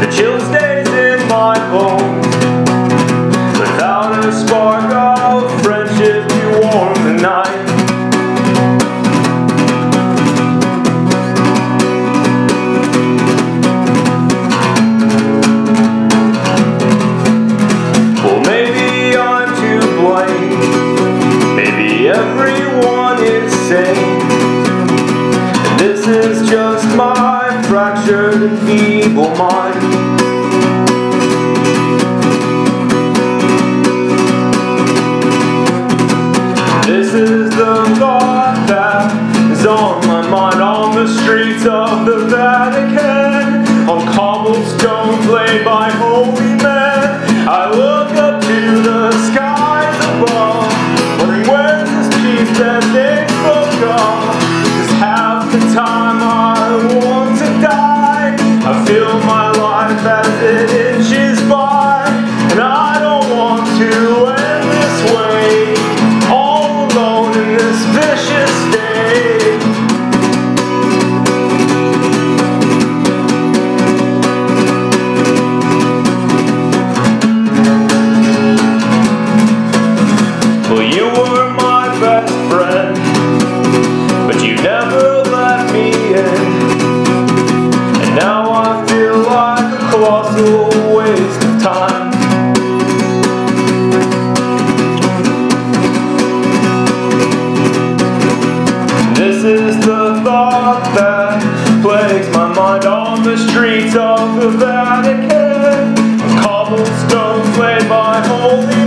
the chill stays in my bones. Without a spark of friendship to warm the night. Well, maybe I'm to blame. Maybe everyone is sane. Feeble mind. This is the thought that is on my mind on the streets of the Vatican, on cobblestones laid by holy men. I look up to the skies above, wondering where's this peace that they spoke that plagues my mind on the streets of the Vatican. Cobblestones laid by holy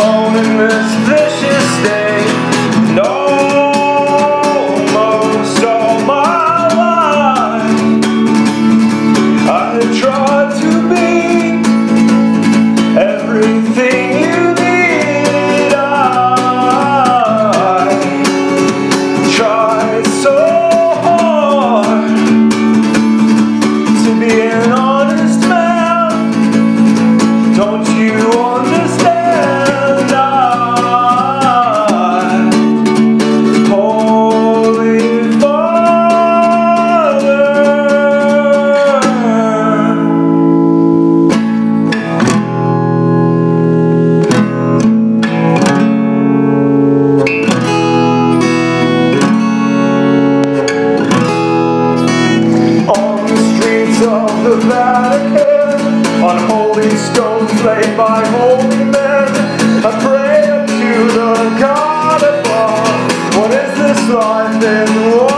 alone in this vicious state. No, most all my life. I tried to be everything you need. I so laid by holy men. I pray up to the God above. What is this life what